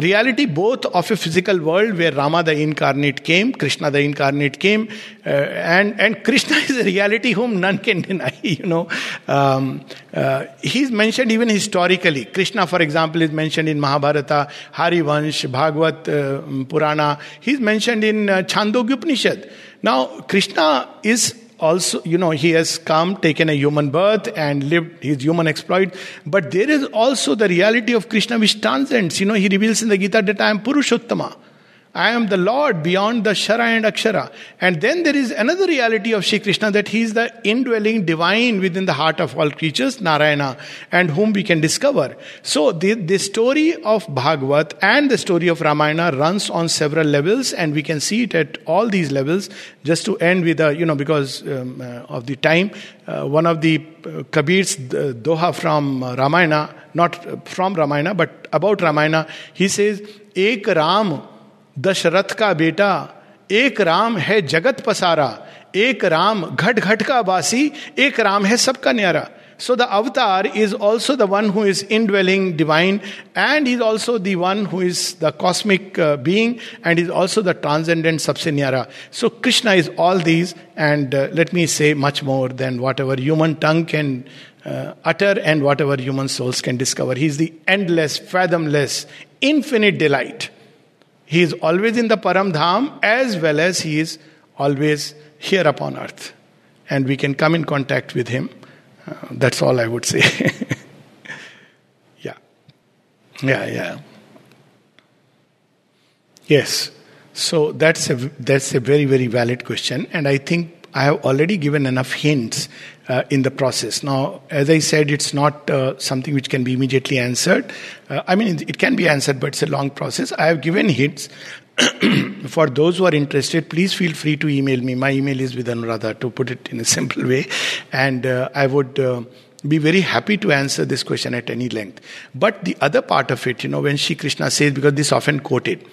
reality both of a physical world where Rama the incarnate came, Krishna the incarnate came, uh, and and Krishna *laughs* is a reality whom none can deny. *laughs* You know, um, uh, he's mentioned even historically. Krishna, for example, is mentioned in Mahabharata, Harivansh, Bhagavad uh, Purana. He's mentioned in uh, Chandogya Upanishad. Now, Krishna is also, you know, he has come, taken a human birth, and lived his human exploit. But there is also the reality of Krishna which transcends. You know, he reveals in the Gita that I am Purushottama. I am the Lord beyond the Shara and Akshara. And then there is another reality of Shri Krishna that he is the indwelling divine within the heart of all creatures, Narayana, and whom we can discover. So the, the story of Bhagavat and the story of Ramayana runs on several levels, and we can see it at all these levels. Just to end with a, you know, because um, uh, of the time, uh, one of the uh, Kabir's uh, Doha from Ramayana, not from Ramayana, but about Ramayana, he says, Ek Ram Dasharath का बेटा, एक राम है जगत पसारा, एक राम घट घट का वासी, एक राम है सबका न्यारा। So the avatar is also the one who is indwelling divine and is also the one who is the cosmic being and is also the transcendent सबसे न्यारा। So Krishna is all these and let me say much more than whatever human tongue can utter and whatever human souls can discover he is the endless fathomless infinite delight He is always in the Param Dham as well as he is always here upon earth. And we can come in contact with him. Uh, that's all I would say. *laughs* yeah. Yeah, yeah. Yes. So that's a that's a very very valid question, and I think I have already given enough hints uh, in the process. Now, as I said, it's not uh, something which can be immediately answered. Uh, I mean, it can be answered, but it's a long process. I have given hints. *clears throat* For those who are interested, please feel free to email me. My email is with Anuradha, to put it in a *laughs* simple way. And uh, I would uh, be very happy to answer this question at any length. But the other part of it, you know, when Shri Krishna says, because this often quoted,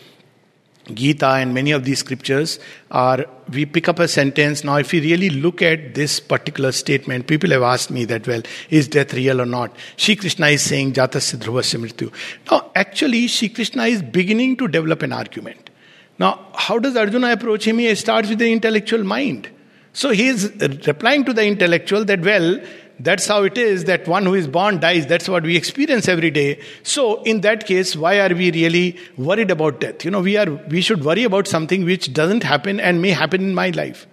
Gita and many of these scriptures are, we pick up a sentence. Now, if we really look at this particular statement, people have asked me that, well, is death real or not? Shri Krishna is saying, Jatasya dhruvasya mrityu. Now, actually, Shri Krishna is beginning to develop an argument. Now, how does Arjuna approach him? He starts with the intellectual mind. So he is replying to the intellectual that, well, that's how it is that one who is born dies. That's what we experience every day. So, in that case, why are we really worried about death? You know, we are we should worry about something which doesn't happen and may happen in my life.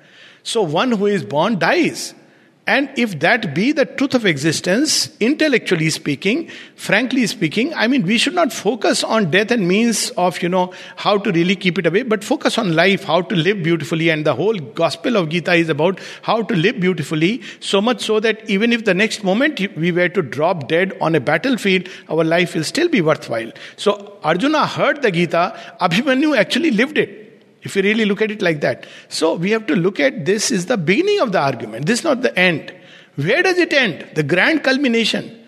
So, one who is born dies. And if that be the truth of existence, intellectually speaking, frankly speaking, I mean, we should not focus on death and means of, you know, how to really keep it away, but focus on life, how to live beautifully. And the whole gospel of Gita is about how to live beautifully, so much so that even if the next moment we were to drop dead on a battlefield, our life will still be worthwhile. So Arjuna heard the Gita, Abhimanyu actually lived it. If you really look at it like that. So we have to look at this is the beginning of the argument. This is not the end. Where does it end? The grand culmination.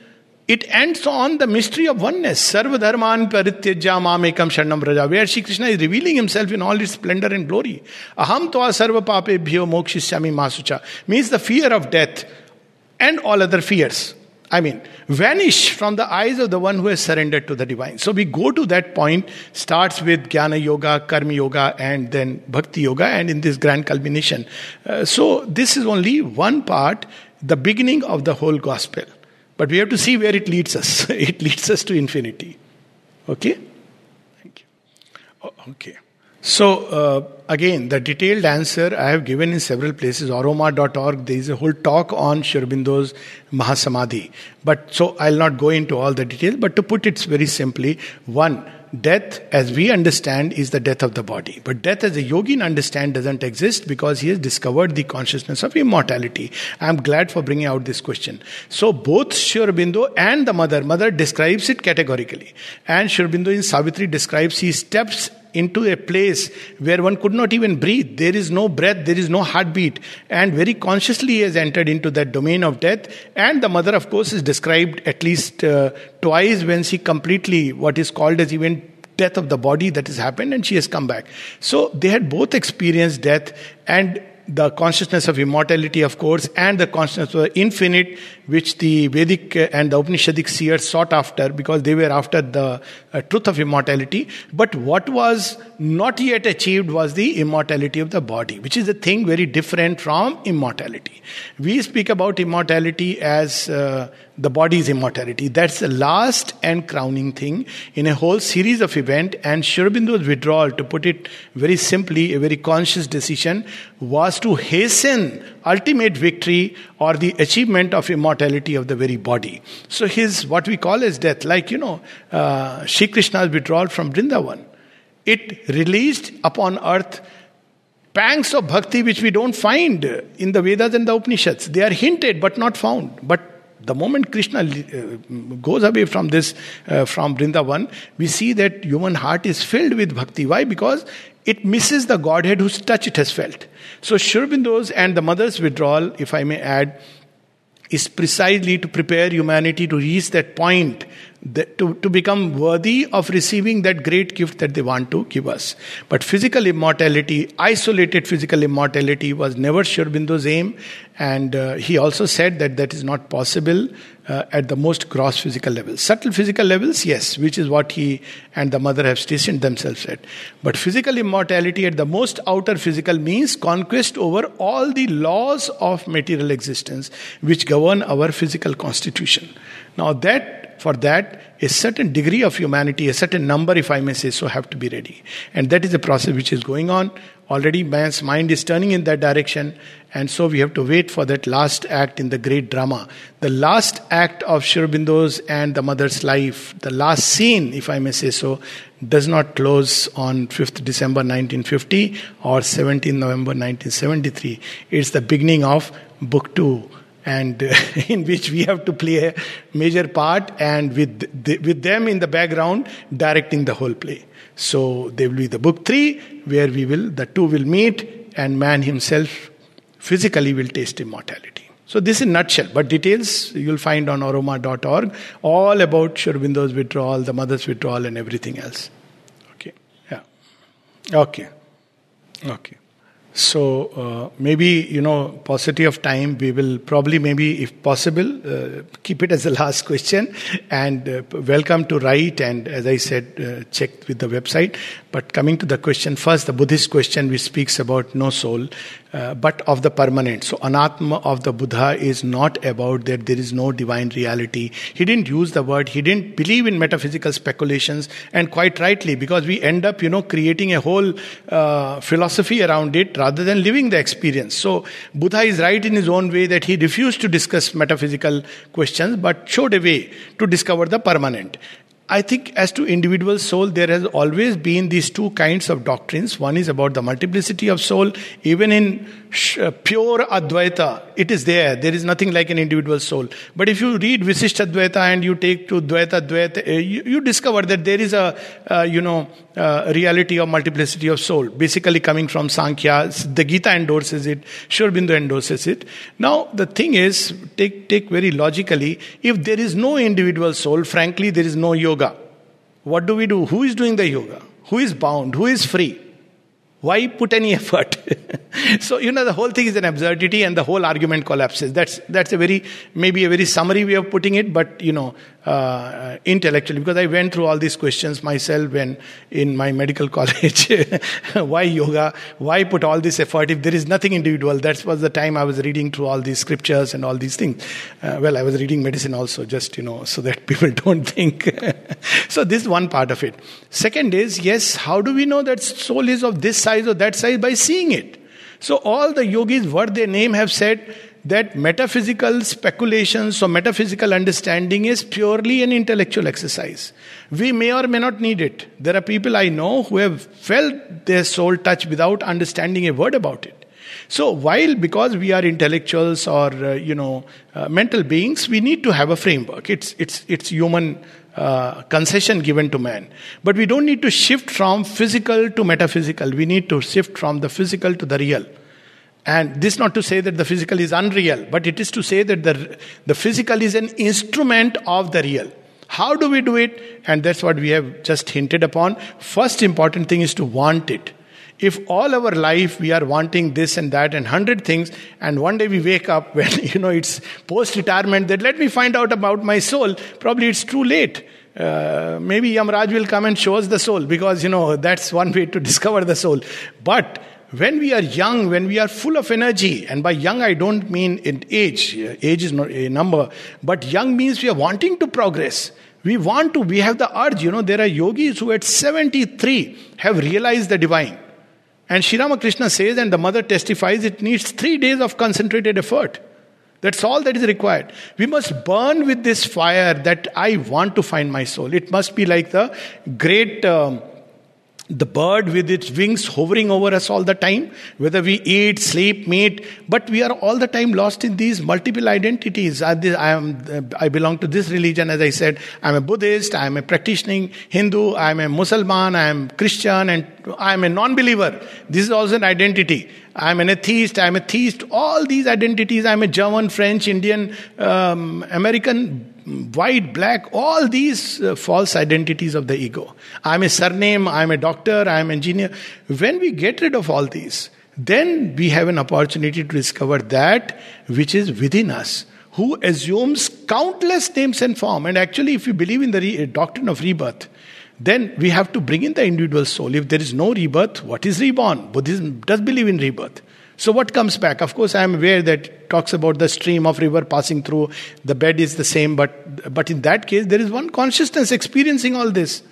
It ends on the mystery of oneness. Sarva dharman parityajya mamekam sharnam raja. Where Shri Krishna is revealing himself in all its splendor and glory. Aham toa sarva papebhyo mokshishyami masucha. Means the fear of death and all other fears. I mean, vanish from the eyes of the one who has surrendered to the divine. So we go to that point, starts with Jnana Yoga, Karma Yoga, and then Bhakti Yoga, and in this grand culmination. Uh, so this is only one part, the beginning of the whole gospel. But we have to see where it leads us. *laughs* it leads us to infinity. Okay? Thank you. Oh, okay. So, uh, again, the detailed answer I have given in several places. Auromaa.org, there is a whole talk on Sri Aurobindo's Mahasamadhi. But so I'll not go into all the details, but to put it very simply, one, death as we understand is the death of the body. But death as a yogin understand doesn't exist because he has discovered the consciousness of immortality. I'm glad for bringing out this question. So both Sri Aurobindo and the mother, mother describes it categorically. And Sri Aurobindo in Savitri describes he steps into a place where one could not even breathe. There is no breath, there is no heartbeat. And very consciously has entered into that domain of death. And the mother, of course, is described at least uh, twice when she completely, what is called as even death of the body that has happened, and she has come back. So they had both experienced death and the consciousness of immortality, of course, and the consciousness of the infinite, which the Vedic and the Upanishadic seers sought after because they were after the uh, truth of immortality. But what was not yet achieved was the immortality of the body, which is a thing very different from immortality. We speak about immortality as uh, the body's immortality. That's the last and crowning thing in a whole series of events. And Sri Aurobindo's withdrawal, to put it very simply, a very conscious decision, was to hasten ultimate victory or the achievement of immortality of the very body. So his what we call as death, like you know, uh, Krishna's withdrawal from Vrindavan, it released upon earth pangs of bhakti which we don't find in the Vedas and the Upanishads. They are hinted but not found. But the moment Krishna uh, goes away from this, uh, from Vrindavan, we see that human heart is filled with bhakti. Why? Because it misses the Godhead whose touch it has felt. So Sri Aurobindo's and the mother's withdrawal, if I may add, is precisely to prepare humanity to reach that point to, to become worthy of receiving that great gift that they want to give us. But physical immortality, isolated physical immortality, was never Sri aim, and uh, he also said that that is not possible uh, at the most gross physical level. Subtle physical levels, yes, which is what he and the mother have stationed themselves at. But physical immortality at the most outer physical means conquest over all the laws of material existence which govern our physical constitution. Now, that for that, a certain degree of humanity, a certain number, if I may say so, have to be ready. And that is a process which is going on. Already man's mind is turning in that direction, and so we have to wait for that last act in the great drama. The last act of Sri Aurobindo's and the mother's life, the last scene, if I may say so, does not close on 5th December 1950 or 17th November 1973. It's the beginning of book two and uh, *laughs* in which we have to play a major part and with the, with them in the background directing the whole play. So there will be the book 3 where we will the two will meet and man himself physically will taste immortality. So this in nutshell. But details you'll find on auromaa.org all about Sri Aurobindo's withdrawal the mother's withdrawal and everything else. Okay. Yeah. Okay. Okay so uh, maybe you know, paucity of time, we will probably maybe, if possible, uh, keep it as the *laughs* last question. And uh, welcome to write and, as I said, uh, check with the website. But coming to the question first, the Buddhist question which speaks about no soul, uh, but of the permanent. So anatma of the Buddha is not about that there is no divine reality. He didn't use the word. He didn't believe in metaphysical speculations, and quite rightly, because we end up, you know, creating a whole uh, philosophy around it rather than living the experience. So, Buddha is right in his own way that he refused to discuss metaphysical questions but showed a way to discover the permanent. I think, as to individual soul, there has always been these two kinds of doctrines. One is about the multiplicity of soul. Even in uh, pure Advaita, it is there. There is nothing like an individual soul. But if you read Visisht Advaita and you take to Dvaita, uh, you, you, discover that there is a, uh, you know, uh, reality of multiplicity of soul, basically coming from Sankhya. The Gita endorses it. Sri Aurobindo endorses it. Now, the thing is, take, take very logically, if there is no individual soul, frankly, there is no yoga. What do we do? Who is doing the yoga? Who is bound? Who is free? Why put any *laughs* effort? *laughs* so, you know, the whole thing is an absurdity and the whole argument collapses. That's, that's a very, maybe a very summary way of putting it, but, you know, uh, intellectually because I went through all these questions myself when in my medical *laughs* college. *laughs* why yoga? Why put all this effort if there is nothing individual? That was the time I was reading through all these scriptures and all these things. Uh, well, I was reading medicine also, just you know, so that people don't think. so this is one part of it. Second is yes, how do we know that soul is of this size or that size by seeing it? So all the yogis, what their name have said that metaphysical speculations or metaphysical understanding is purely an intellectual exercise. We may or may not need it. There are people I know who have felt their soul touch without understanding a word about it. So while because we are intellectuals or uh, you know uh, mental beings, we need to have a framework. It's it's it's human uh, concession given to man. But we don't need to shift from physical to metaphysical. We need to shift from the physical to the real. And this not to say that the physical is unreal, but it is to say that the, the physical is an instrument of the real. How do we do it? And that's what we have just hinted upon. First important thing is to want it. If all our life we are wanting this and that and hundred things, and one day we wake up *laughs* when you know it's post retirement that let me find out about my soul, probably it's too late. Uh, maybe Yamraj will come and show us the soul because you know that's one way to *laughs* discover the soul. But when we are young, when we are full of energy, and by young I don't mean in age, age is not a number, but young means we are wanting to progress. We want to, we have the urge. You know, there are yogis who at 73 have realized the divine. And Sri Ramakrishna says, and the mother testifies, it needs three days of concentrated effort. That's all that is required. We must burn with this fire that I want to find my soul. It must be like the great. Um, the bird with its wings hovering over us all the time, whether we eat, sleep, meet, but we are all the time lost in these multiple identities. I, am, I belong to this religion, as I said. I'm a Buddhist, I'm a practicing Hindu, I'm a Muslim, I'm Christian, and I'm a non believer. This is also an identity. I'm an atheist, I'm a theist. All these identities, I'm a German, French, Indian, um, American white, black, all these uh, false identities of the ego. I'm a surname, I'm a doctor, I'm engineer. When we get rid of all these, then we have an opportunity to discover that which is within us, who assumes countless names and form. And actually, if you believe in the re- doctrine of rebirth, then we have to bring in the individual soul. If there is no rebirth, what is reborn? Buddhism does believe in rebirth. So what comes back? Of course, I am aware that talks about the stream of river passing through. The bed is the same, but but in that case, there is one consciousness experiencing all this.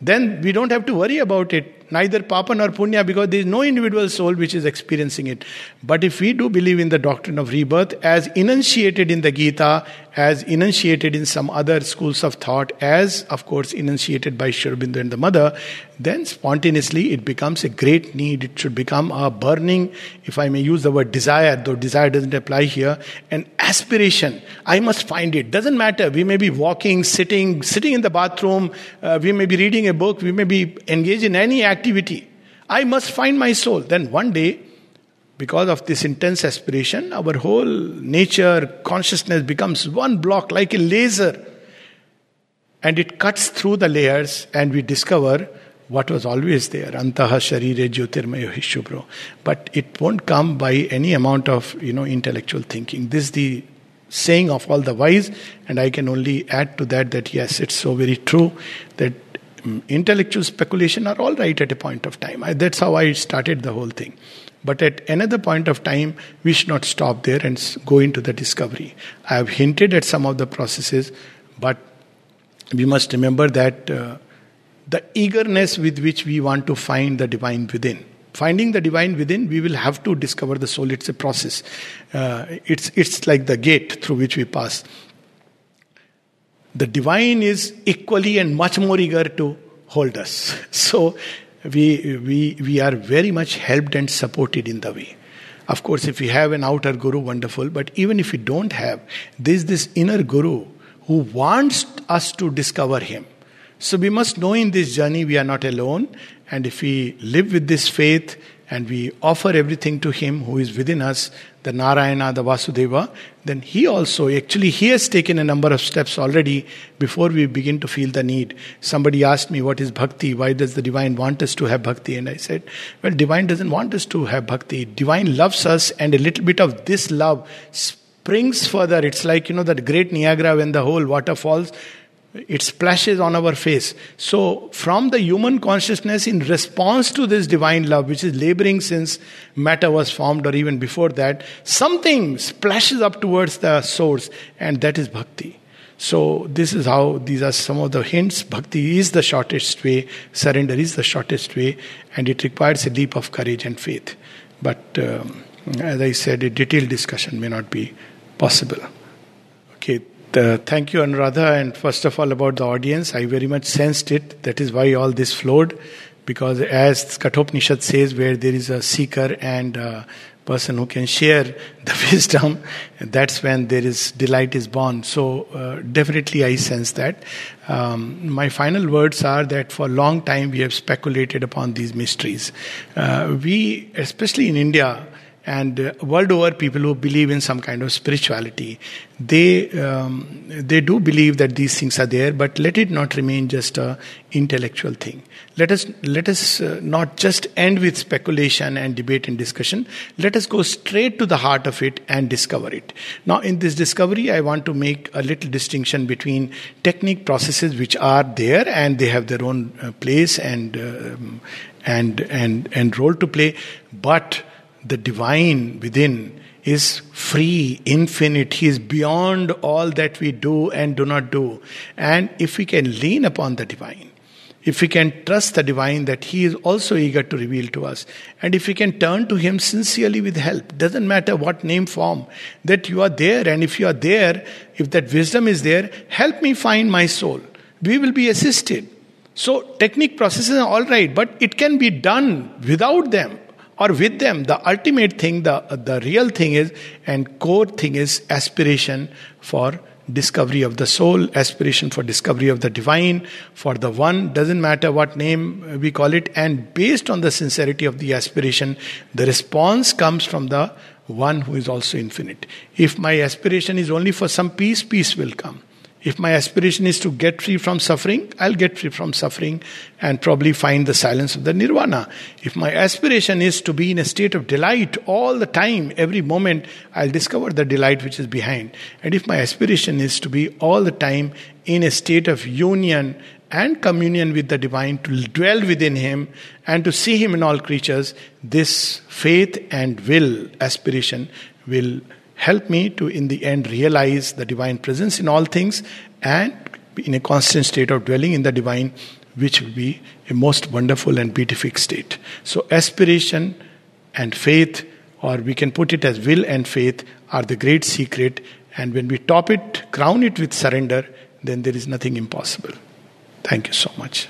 Then we don't have to worry about it neither papa nor punya because there is no individual soul which is experiencing it. But if we do believe in the doctrine of rebirth as enunciated in the Gita, as enunciated in some other schools of thought, as of course enunciated by Sri Aurobindo and the mother, then spontaneously it becomes a great need. It should become a burning, if I may use the word desire, though desire doesn't apply here, an aspiration. I must find it. Doesn't matter. We may be walking, sitting, sitting in the bathroom, uh, we may be reading a book, we may be engaged in any act activity. I must find my soul. Then one day, because of this intense aspiration, our whole nature, consciousness becomes one block like a laser. And it cuts through the layers, and we discover what was always there. Antaha sharire jyotirmayo hishubro. But it won't come by any amount of you know intellectual thinking. This is the saying of all the wise, and I can only add to that that yes, it's so very true that intellectual speculation are all right at a point of time. I, that's how I started the whole thing. But at another point of time, we should not stop there and go into the discovery. I have hinted at some of the processes, but we must remember that uh, the eagerness with which we want to find the divine within, finding the divine within, we will have to discover the soul. It's a process. Uh, it's, it's like the gate through which we pass. The divine is equally and much more eager to hold us. *laughs* So we, we, we are very much helped and supported in the way. Of course, if we have an outer guru, wonderful. But even if we don't have, there's this inner guru who wants us to discover him. So we must know in this journey we are not alone. And if we live with this faith and we offer everything to him who is within us, the Narayana, the Vasudeva, then he also, actually, he has taken a number of steps already before we begin to feel the need. Somebody asked me, What is bhakti? Why does the divine want us to have bhakti? And I said, Well, divine doesn't want us to have bhakti. Divine loves us, and a little bit of this love springs further. It's like, you know, that great Niagara when the whole water falls it splashes on our face. So, from the human consciousness, in response to this divine love, which is laboring since matter was formed or even before that, something splashes up towards the source, and that is bhakti. So, this is how these are some of the hints. Bhakti is the shortest way, surrender is the shortest way, and it requires a leap of courage and faith. But, um, as I said, a detailed discussion may not be possible. Okay, thank you, Anuradha. And first of all, about the audience, I very much sensed it. That is why all this flowed. Because as Kathopanishad says, where there is a seeker and a person who can share *laughs* the wisdom, that's when there is delight is born. So uh, definitely I sense that. Um, my final words are that for a long time we have speculated upon these mysteries. Uh, we, especially in India, and uh, world over people who believe in some kind of spirituality they um, they do believe that these things are there but let it not remain just a intellectual thing. Let us let us uh, not just end with speculation and debate and discussion. Let us go straight to the heart of it and discover it. Now in this discovery i want to make a little distinction between technique processes which are there and they have their own uh, place and um, and and and role to play but the divine within is free, infinite. He is beyond all that we do and do not do. And if we can lean upon the divine, if we can trust the divine that he is also eager to reveal to us, and if we can turn to him sincerely with help, doesn't matter what name form, that you are there, and if you are there, if that wisdom is there, help me find my soul. We will be assisted. So, technique processes are all right, but it can be done without them or with them. The ultimate thing, the, the real thing is, and core thing is aspiration for discovery of the soul, aspiration for discovery of the divine, for the one, doesn't matter what name we call it, and based on the sincerity of the aspiration, the response comes from the one who is also infinite. If my aspiration is only for some peace, peace will come. If my aspiration is to get free from suffering, I'll get free from suffering and probably find the silence of the nirvana. If my aspiration is to be in a state of delight all the time, every moment, I'll discover the delight which is behind. And if my aspiration is to be all the time in a state of union and communion with the divine, to dwell within Him and to see Him in all creatures, this faith and will, aspiration, will help me to, in the end, realize the divine presence in all things and in a constant state of dwelling in the divine, which will be a most wonderful and beatific state. So, aspiration and faith, or we can put it as will and faith, are the great secret. And when we top it, crown it with surrender, then there is nothing impossible. Thank you so much.